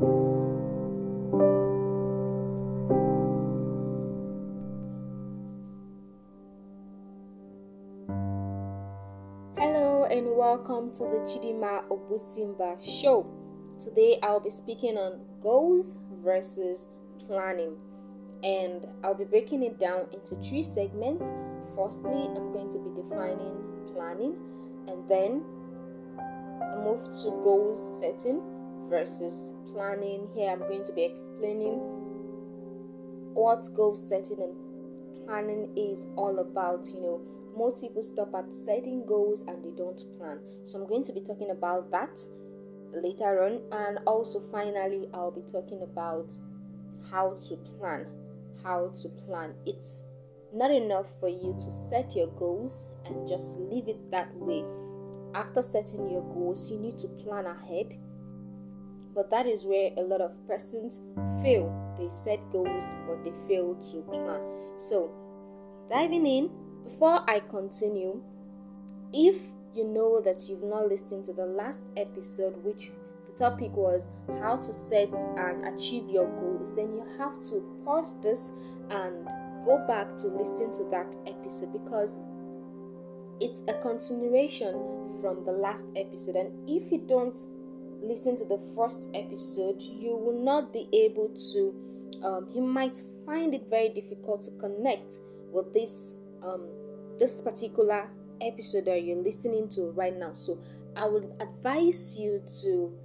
Hello and welcome to the Chidinma Ogbusimba show. Today I'll be speaking on goals versus planning and I'll be breaking it down into three segments. Firstly, I'm going to be defining planning and then move to goals setting versus planning. Here I'm going to be explaining what goal setting and planning is all about. You know, most people stop at setting goals and they don't plan. So I'm going to be talking about that later on, and also finally, I'll be talking about how to plan. How to plan. It's not enough for you to set your goals and just leave it that way. After setting your goals, you need to plan ahead. But that is where a lot of persons fail. They set goals, but they fail to plan. So, diving in, before I continue, if you know that you've not listened to the last episode, which the topic was how to set and achieve your goals, then you have to pause this and go back to listen to that episode because it's a continuation from the last episode. And if you don't listen to the first episode, you will not be able to, um, you might find it very difficult to connect with this um, this particular episode that you're listening to right now. So I would advise you to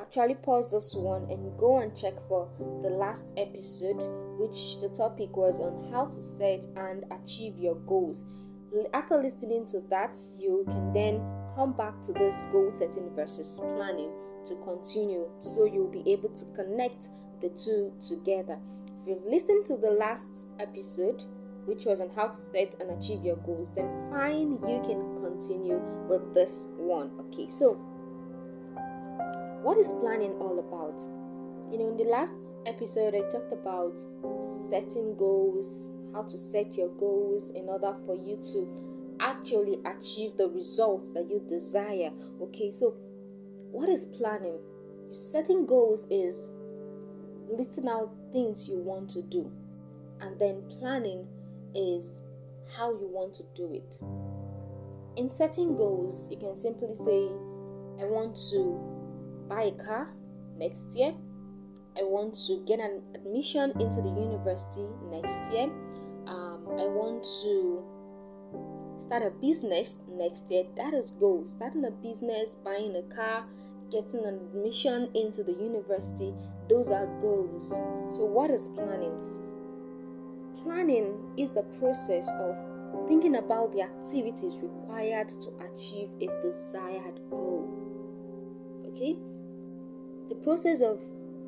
actually pause this one and go and check for the last episode, which the topic was on how to set and achieve your goals. After listening to that, you can then come back to this goal setting versus planning to continue so you'll be able to connect the two together. If you've listened to the last episode, which was on how to set and achieve your goals, then fine, you can continue with this one. Okay, so what is planning all about? You know, in the last episode, I talked about setting goals, how to set your goals in order for you to actually achieve the results that you desire. Okay, so what is planning? Setting goals is listing out things you want to do, and then planning is how you want to do it. In setting goals, you can simply say, I want to buy a car next year. I want to get an admission into the university next year. Um, I want to start a business next year. That is goal. Starting a business, buying a car, getting an admission into the university. Those are goals. So, what is planning? Planning is the process of thinking about the activities required to achieve a desired goal. Okay? The process of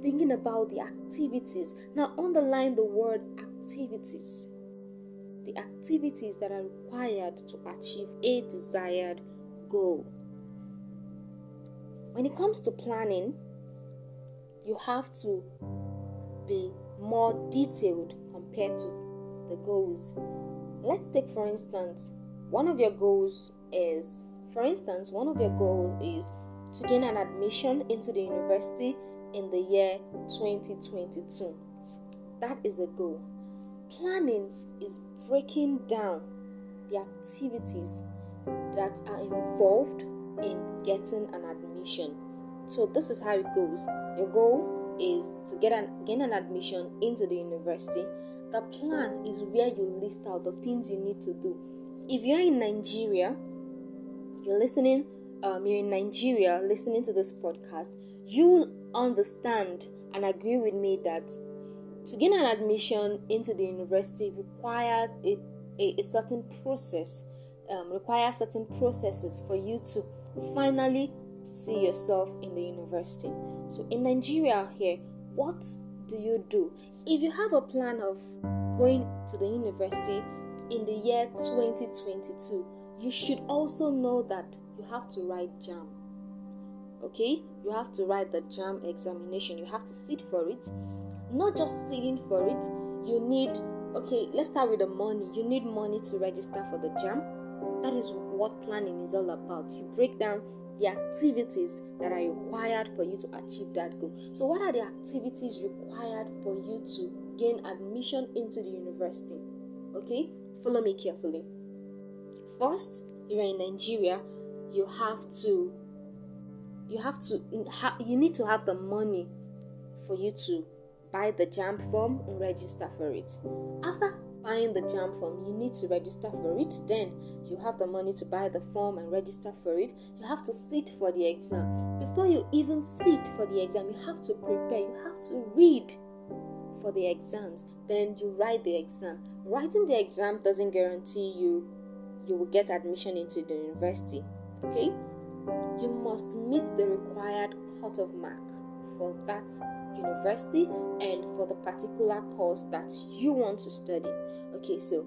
thinking about the activities. Now, underline the word activities. The activities that are required to achieve a desired goal. When it comes to planning, you have to be more detailed compared to the goals. Let's take, for instance, one of your goals is, for instance, one of your goals is to gain an admission into the university in the year 2022. That is a goal. Planning is breaking down the activities that are involved in getting an admission. So this is how it goes. Your goal is to get an gain an admission into the university. The plan is where you list out the things you need to do. If you're in Nigeria, you're listening, um, you're in Nigeria listening to this podcast, you will understand and agree with me that to gain an admission into the university requires a, a, a certain process, um, requires certain processes for you to finally see yourself in the university. So in Nigeria here, what do you do? If you have a plan of going to the university in the year 2022, you should also know that you have to write JAMB. Okay? You have to write the JAMB examination. You have to sit for it. Not just sitting for it, you need okay, let's start with the money. You need money to register for the JAMB. That is what planning is all about. You break down the activities that are required for you to achieve that goal. So, what are the activities required for you to gain admission into the university? Okay, follow me carefully. First, you're in Nigeria, you have to you have to you need to have the money for you to buy the JAMB form and register for it. After buying the JAMB form, you need to register for it. Then you have the money to buy the form and register for it. You have to sit for the exam. Before you even sit for the exam, you have to prepare, you have to read for the exams. Then you write the exam. Writing the exam doesn't guarantee you you will get admission into the university. Okay? You must meet the required cut cutoff mark for that university and for the particular course that you want to study. Okay, so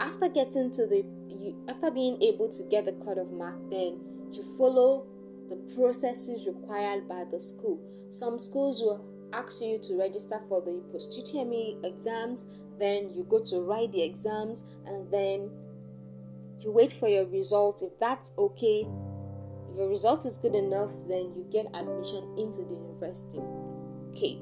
after getting to the you after being able to get the cutoff mark, then you follow the processes required by the school. Some schools will ask you to register for the post UTME exams, then you go to write the exams, and then you wait for your results. If that's okay, if your result is good enough, then you get admission into the university. Okay.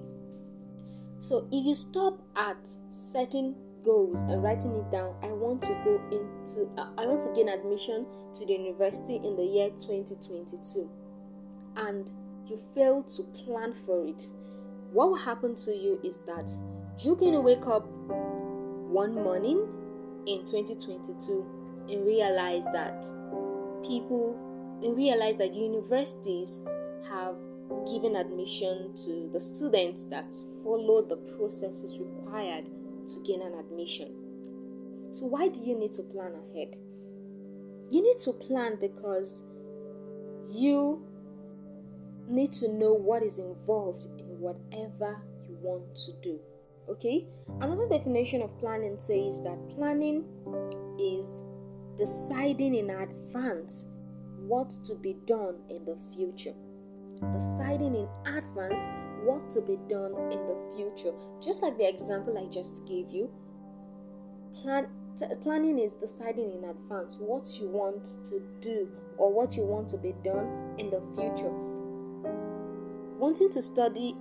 So if you stop at certain goals and writing it down, I want to go into uh, I want to gain admission to the university in the year 2022 and you fail to plan for it. What will happen to you is that you're going to wake up one morning in 2022 and realize that people and realize that universities have given admission to the students that follow the processes required to gain an admission. So, why do you need to plan ahead? You need to plan because you need to know what is involved in whatever you want to do. Okay? Another definition of planning says that planning is deciding in advance what to be done in the future. Deciding in advance what to be done in the future. Just like the example I just gave you, plan, t- planning is deciding in advance what you want to do or what you want to be done in the future. Wanting to study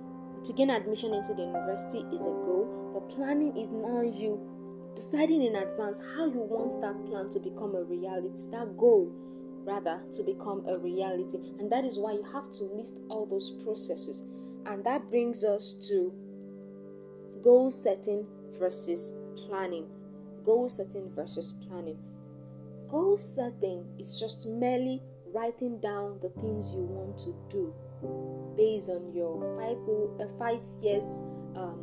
to gain admission into the university is a goal, but planning is now you deciding in advance how you want that plan to become a reality, that goal rather to become a reality. And that is why you have to list all those processes. And that brings us to goal setting versus planning. Goal setting versus planning. Goal setting is just merely writing down the things you want to do based on your five goal, uh, five years um,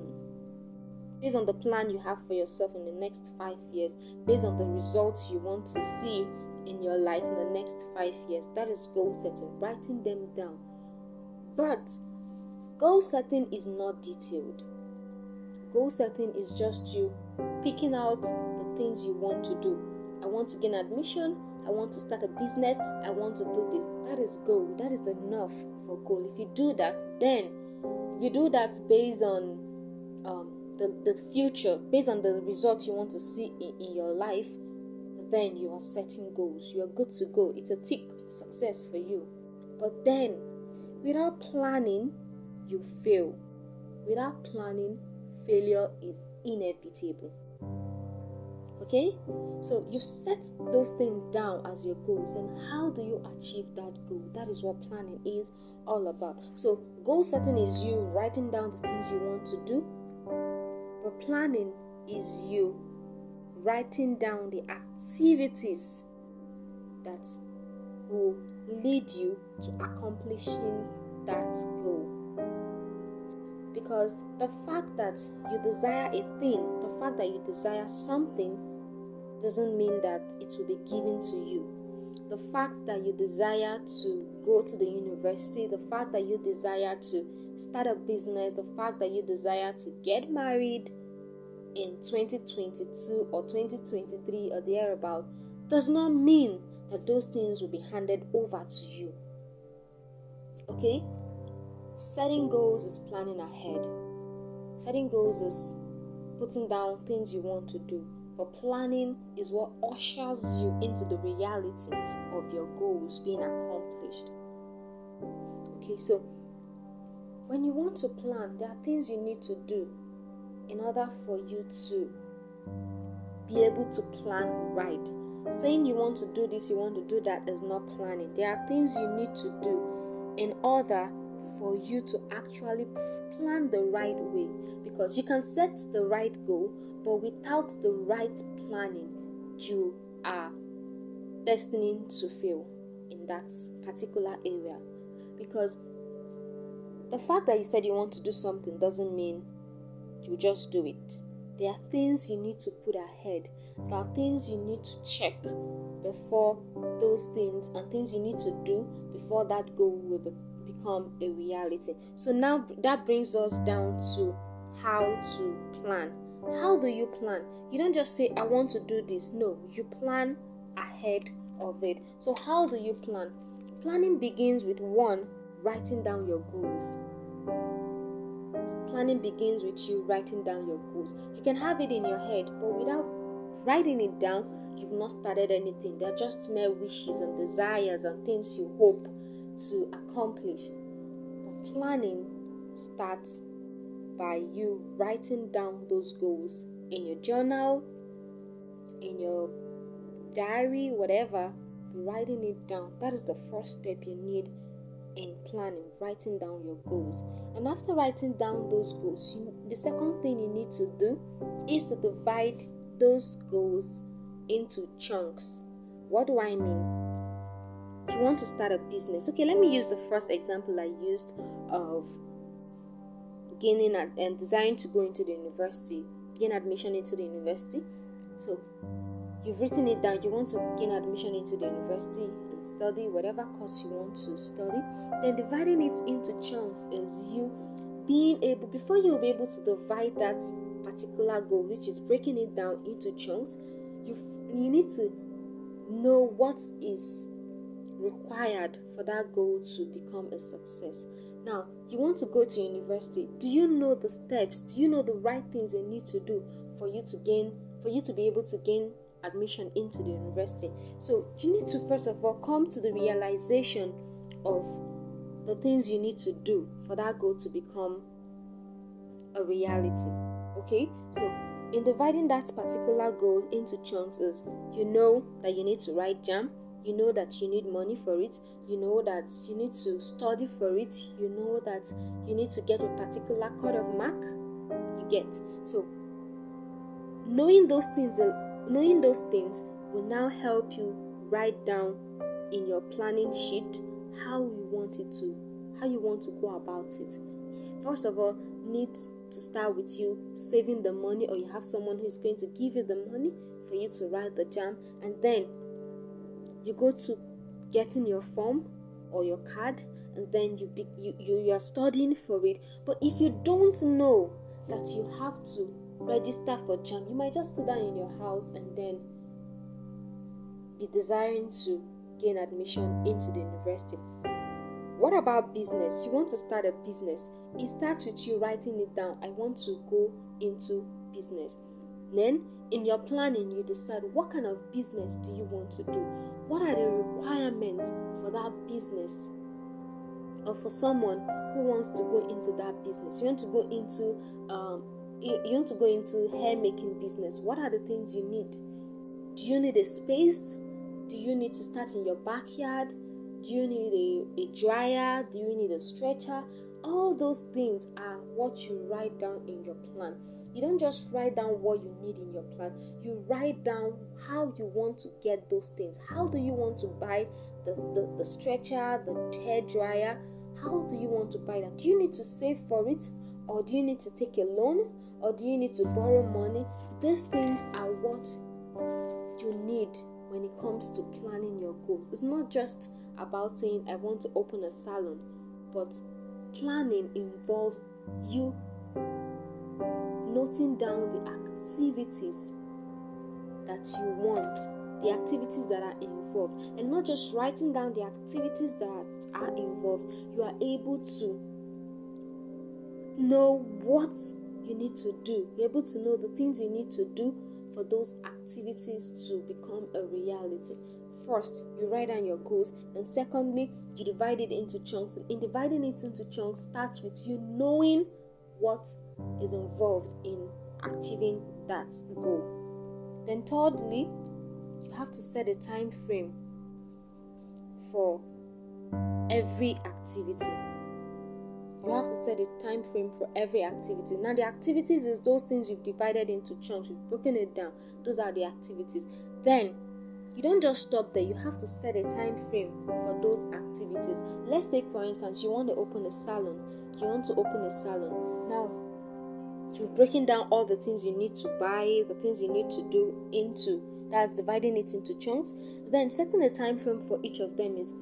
based on the plan you have for yourself in the next five years, based on the results you want to see in your life in the next five years. That is goal setting, writing them down. But goal setting is not detailed. Goal setting is just you picking out the things you want to do. I want to gain admission. I want to start a business. I want to do this. That is goal. That is enough for goal. If you do that, then if you do that based on um, the, the future, based on the results you want to see in, in your life, then you are setting goals. You are good to go. It's a tick success for you. But then, without planning, you fail. Without planning, failure is inevitable. Okay? So you've set those things down as your goals, and how do you achieve that goal? That is what planning is all about. So, goal setting is you writing down the things you want to do, but planning is you writing down the activities that will lead you to accomplishing that goal. Because the fact that you desire a thing, the fact that you desire something, doesn't mean that it will be given to you. The fact that you desire to go to the university, the fact that you desire to start a business, the fact that you desire to get married, in 2022 or 2023 or thereabout does not mean that those things will be handed over to you. Okay? Setting goals is planning ahead. Setting goals is putting down things you want to do. But planning is what ushers you into the reality of your goals being accomplished. Okay, so when you want to plan, there are things you need to do in order for you to be able to plan right. Saying you want to do this, you want to do that is not planning. There are things you need to do in order for you to actually plan the right way because you can set the right goal, but without the right planning, you are destined to fail in that particular area because the fact that you said you want to do something doesn't mean you just do it. There are things you need to put ahead. There are things you need to check before those things and things you need to do before that goal will be, become a reality. So now that brings us down to how to plan. How do you plan? You don't just say, I want to do this. No, you plan ahead of it. So, how do you plan? Planning begins with one, writing down your goals. Planning begins with you writing down your goals. You can have it in your head, but without writing it down, you've not started anything. They're just mere wishes and desires and things you hope to accomplish. But planning starts by you writing down those goals in your journal, in your diary, whatever, writing it down. That is the first step you need in planning, writing down your goals. And after writing down those goals, you, the second thing you need to do is to divide those goals into chunks. What do I mean? If You want to start a business. Okay, let me use the first example I used of gaining and desiring to go into the university, gain admission into the university. So you've written it down, you want to gain admission into the university and study whatever course you want to study. Then dividing it into chunks is you being able, before you'll be able to divide that particular goal, which is breaking it down into chunks, you you need to know what is required for that goal to become a success. Now, you want to go to university. Do you know the steps? Do you know the right things you need to do for you to gain for you to be able to gain admission into the university? So, you need to first of all come to the realization of the things you need to do for that goal to become a reality. Okay? So, in dividing that particular goal into chunks is you know that you need to write JAMB, you know that you need money for it, you know that you need to study for it, you know that you need to get a particular cut of mark, you get. So, knowing those things, knowing those things will now help you write down in your planning sheet how you want it to, how you want to go about it. First of all, need to start with you saving the money, or you have someone who is going to give you the money for you to write the JAMB, and then you go to getting your form or your card and then you, be, you, you you are studying for it but if you don't know that you have to register for JAMB you might just sit down in your house and then be desiring to gain admission into the university. What about business? You want to start a business. It starts with you writing it down. I want to go into business. Then in your planning, you decide what kind of business do you want to do? What are the requirements for that business? Or for someone who wants to go into that business, you want to go into um, you want to go into hair making business. What are the things you need? Do you need a space? Do you need to start in your backyard? Do you need a, a dryer? Do you need a stretcher? All those things are what you write down in your plan. You don't just write down what you need in your plan, you write down how you want to get those things. How do you want to buy the, the, the stretcher, the hair dryer? How do you want to buy that? Do you need to save for it? Or do you need to take a loan? Or do you need to borrow money? These things are what you need when it comes to planning your goals. It's not just about saying, I want to open a salon, but planning involves you noting down the activities that you want, the activities that are involved, and not just writing down the activities that are involved, you are able to know what you need to do. You're able to know the things you need to do for those activities to become a reality. first you write down your goals and secondly you divide it into chunks in dividing it into chunks starts with you knowing what is involved in achieving that goal then thirdly you have to set a time frame for every activity you have to set a time frame for every activity. Now the activities is those things you've divided into chunks. You've broken it down. Those are the activities. Then you don't just stop there. You have to set a time frame for those activities. Let's take for instance you want to open a salon. You want to open a salon. Now you've broken down all the things you need to buy the things you need to do into that's dividing it into chunks. Then setting a time frame for each of them is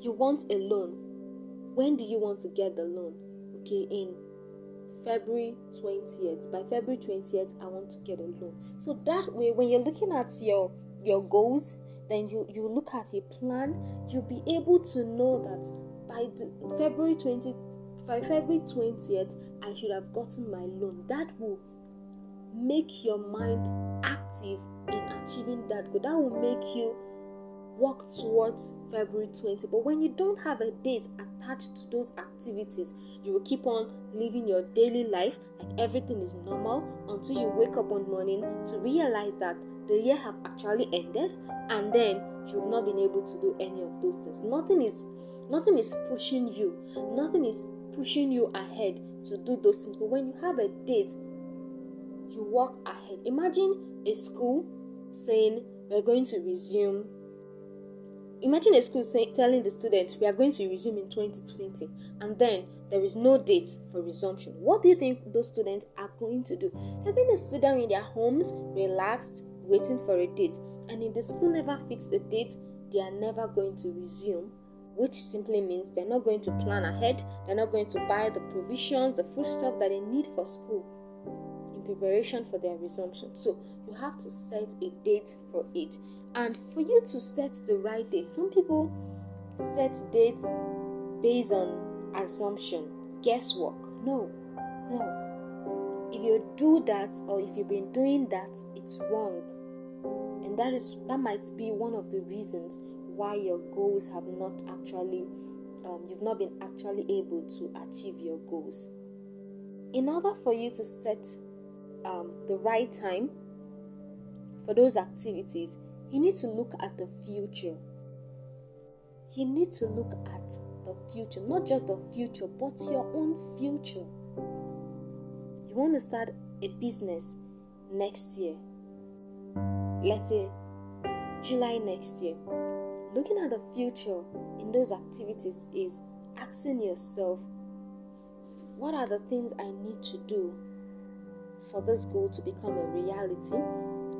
you want a loan when do you want to get the loan okay in February 20th. By February 20th, I want to get a loan. So that way, when you're looking at your your goals, then you you look at a plan, you'll be able to know that by the, February 20 by February 20th, I should have gotten my loan. That will make your mind active in achieving that goal. That will make you work towards February 20. But when you don't have a date attached to those activities, you will keep on living your daily life like everything is normal until you wake up one morning to realize that the year have actually ended and then you've not been able to do any of those things. Nothing is nothing is pushing you. Nothing is pushing you ahead to do those things. But when you have a date you walk ahead. Imagine a school saying we're going to resume imagine a school saying telling the students we are going to resume in 2020 and then there is no date for resumption what do you think those students are going to do they're going to sit down in their homes relaxed waiting for a date. And if the school never fix a date, they are never going to resume, which simply means they're not going to plan ahead, they're not going to buy the provisions, the food stuff that they need for school in preparation for their resumption. So you have to set a date for it. And for you to set the right date, some people set dates based on assumption, guesswork. No, no. If you do that or if you've been doing that, it's wrong and that is that might be one of the reasons why your goals have not actually um, you've not been actually able to achieve your goals in order for you to set um, the right time for those activities you need to look at the future. You need to look at the future not just the future but your own future. You want to start a business next year. Let's say July next year, looking at the future in those activities is asking yourself, what are the things I need to do for this goal to become a reality?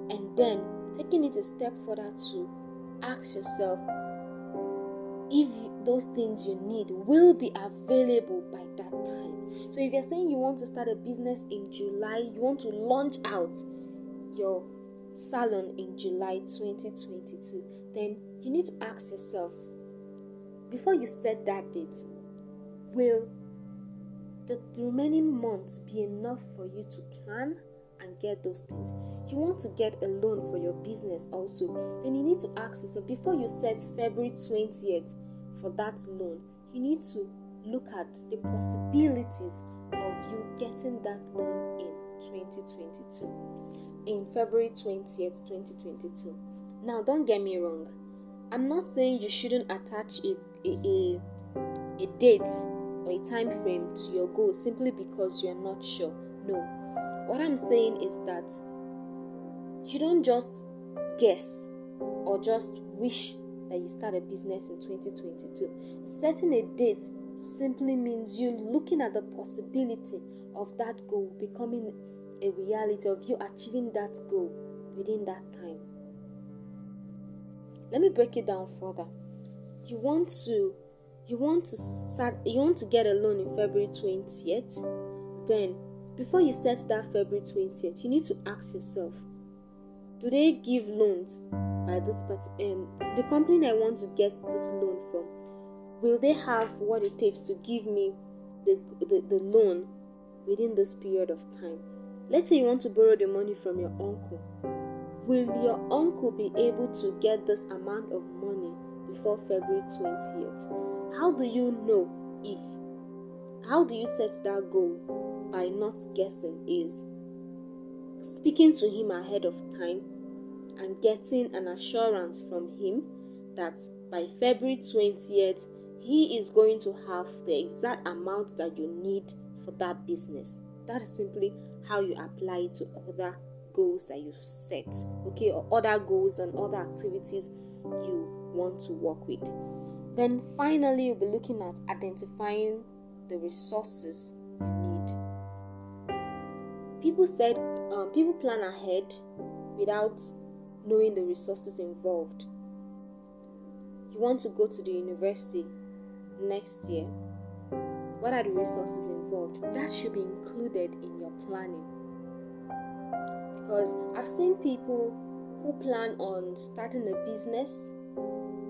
And then taking it a step further to ask yourself if those things you need will be available by that time. So if you're saying you want to start a business in July, you want to launch out your salon in July 2022, then you need to ask yourself before you set that date, will the remaining months be enough for you to plan and get those things? You want to get a loan for your business also, then you need to ask yourself before you set February 20th for that loan, you need to look at the possibilities of you getting that loan in 2022 in February 20th, 2022. Now, don't get me wrong. I'm not saying you shouldn't attach a, a, a, a date or a time frame to your goal simply because you're not sure. No. What I'm saying is that you don't just guess or just wish that you start a business in 2022. Setting a date simply means you looking at the possibility of that goal becoming a reality of you achieving that goal within that time. Let me break it down further. You want to you want to start you want to get a loan in February 20th. Then before you set that February 20th, you need to ask yourself, do they give loans by this but um the company I want to get this loan from will they have what it takes to give me the, the, the loan within this period of time Let's say you want to borrow the money from your uncle. Will your uncle be able to get this amount of money before February 20th? How do you know if how do you set that goal by not guessing is speaking to him ahead of time and getting an assurance from him that by February 20th he is going to have the exact amount that you need for that business. That is simply how you apply it to other goals that you've set, okay, or other goals and other activities you want to work with. Then finally, you'll be looking at identifying the resources you need. People said um, people plan ahead without knowing the resources involved. You want to go to the university next year. What are the resources involved? That should be included in your planning. Because I've seen people who plan on starting a business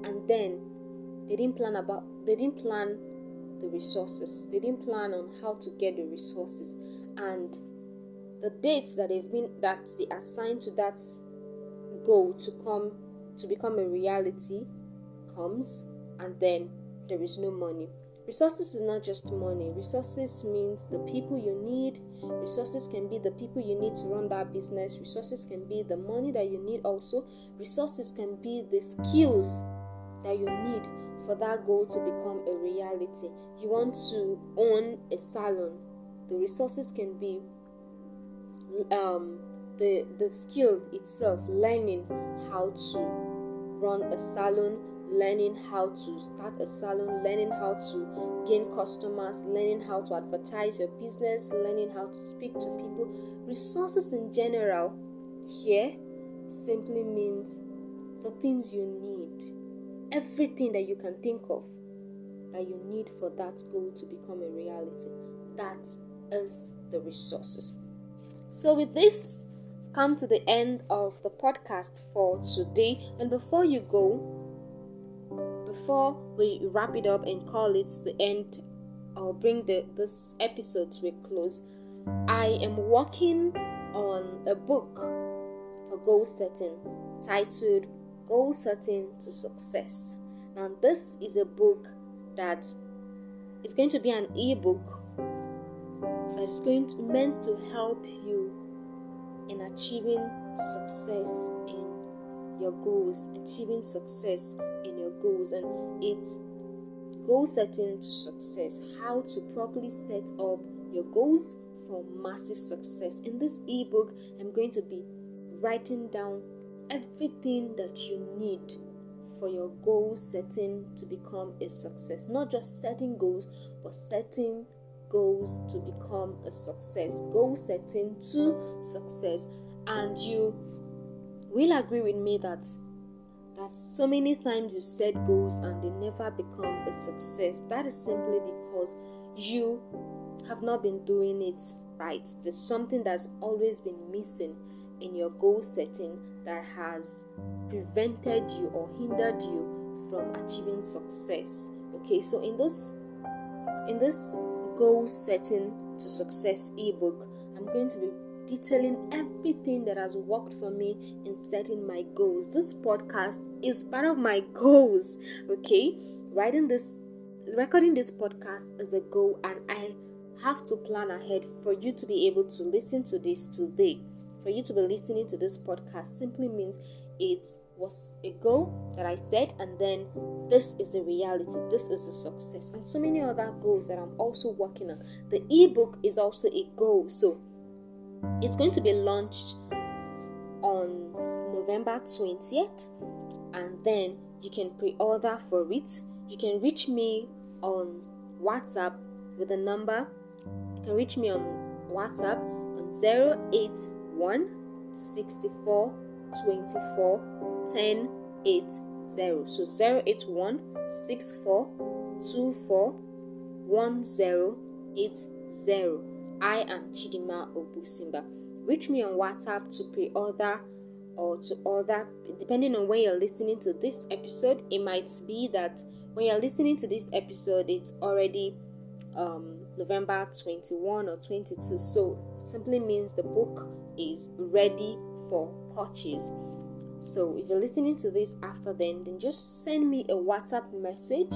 and then they didn't plan about they didn't plan the resources. They didn't plan on how to get the resources and the dates that they've been that they assigned to that goal to come to become a reality comes and then there is no money. Resources is not just money. Resources means the people you need. Resources can be the people you need to run that business. Resources can be the money that you need also. Resources can be the skills that you need for that goal to become a reality. You want to own a salon. The resources can be um, the the skill itself, learning how to run a salon, learning how to start a salon, learning how to gain customers, learning how to advertise your business, learning how to speak to people. Resources in general here simply means the things you need, everything that you can think of that you need for that goal to become a reality. That is the resources. So, with this, come to the end of the podcast for today. And before you go, before we wrap it up and call it the end or bring the, this episode to a close, I am working on a book for goal setting titled Goal Setting to Success. Now, this is a book that is going to be an ebook that is going to meant to help you in achieving success in your goals, achieving success in your goals, and it's goal setting to success. How to properly set up your goals for massive success. In this ebook, I'm going to be writing down everything that you need for your goal setting to become a success. Not just setting goals, but setting goals to become a success. Goal setting to success. And you will agree with me that that so many times you set goals and they never become a success. That is simply because you have not been doing it right. There's something that's always been missing in your goal setting that has prevented you or hindered you from achieving success. Okay, so in this in this goal setting to success ebook, I'm going to be detailing everything that has worked for me in setting my goals. This podcast is part of my goals, okay? Writing this, recording this podcast is a goal, and I have to plan ahead for you to be able to listen to this today. For you to be listening to this podcast simply means it was a goal that I set, and then this is the reality, this is the success, and so many other goals that I'm also working on. The ebook is also a goal, so it's going to be launched on November 20th, and then you can pre order for it. You can reach me on WhatsApp with the number. You can reach me on WhatsApp on 081 64 24 10 80. So 081 64 24 1080. I am Chidinma Ogbusimba. Reach me on WhatsApp to pre-order or to order, depending on when you're listening to this episode. It might be that when you're listening to this episode, it's already um, November 21 or 22. So simply means the book is ready for purchase. So if you're listening to this after then, then just send me a WhatsApp message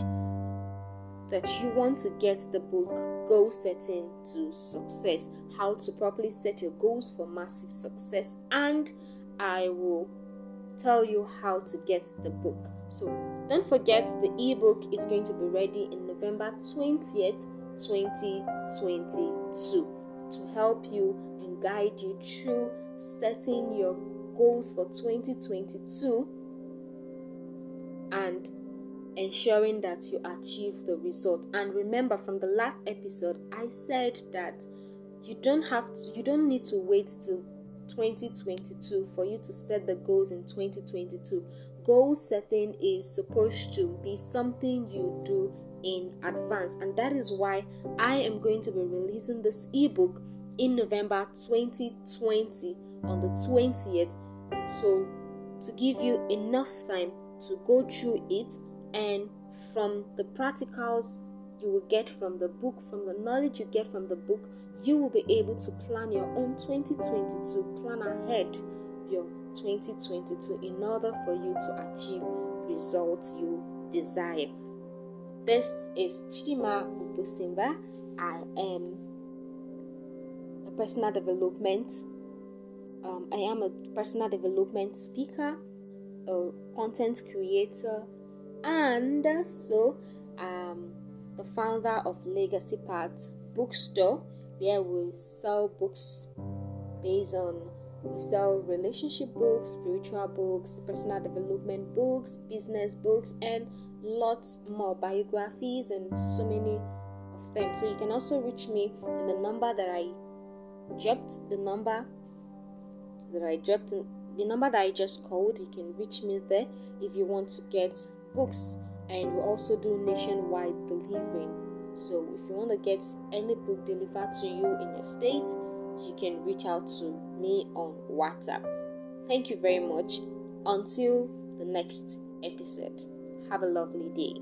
that you want to get the book Goal Setting to Success How to Properly Set Your Goals for Massive Success, and I will tell you how to get the book. So don't forget the ebook is going to be ready in November 20th, 2022 to help you and guide you through setting your goals for 2022 and ensuring that you achieve the result. And remember from the last episode, I said that you don't have to, you don't need to wait till 2022 for you to set the goals in 2022. Goal setting is supposed to be something you do in advance, and that is why I am going to be releasing this ebook in November 2020 on the 20th. So, to give you enough time to go through it and from the practicals you will get from the book, from the knowledge you get from the book, you will be able to plan your own 2022, plan ahead your 2022 in order for you to achieve results you desire. This is Chidinma Ogbusimba. I am a personal development. Um, I am a personal development speaker, a content creator, and so um, the founder of Legacy Path Bookstore, where we sell books based on we sell relationship books, spiritual books, personal development books, business books, and lots more biographies and so many of them. So you can also reach me in the number that I dropped, the number that I dropped, the number that I just called. You can reach me there if you want to get books, and we also do nationwide delivery. So if you want to get any book delivered to you in your state, you can reach out to me on WhatsApp. Thank you very much. Until the next episode, have a lovely day.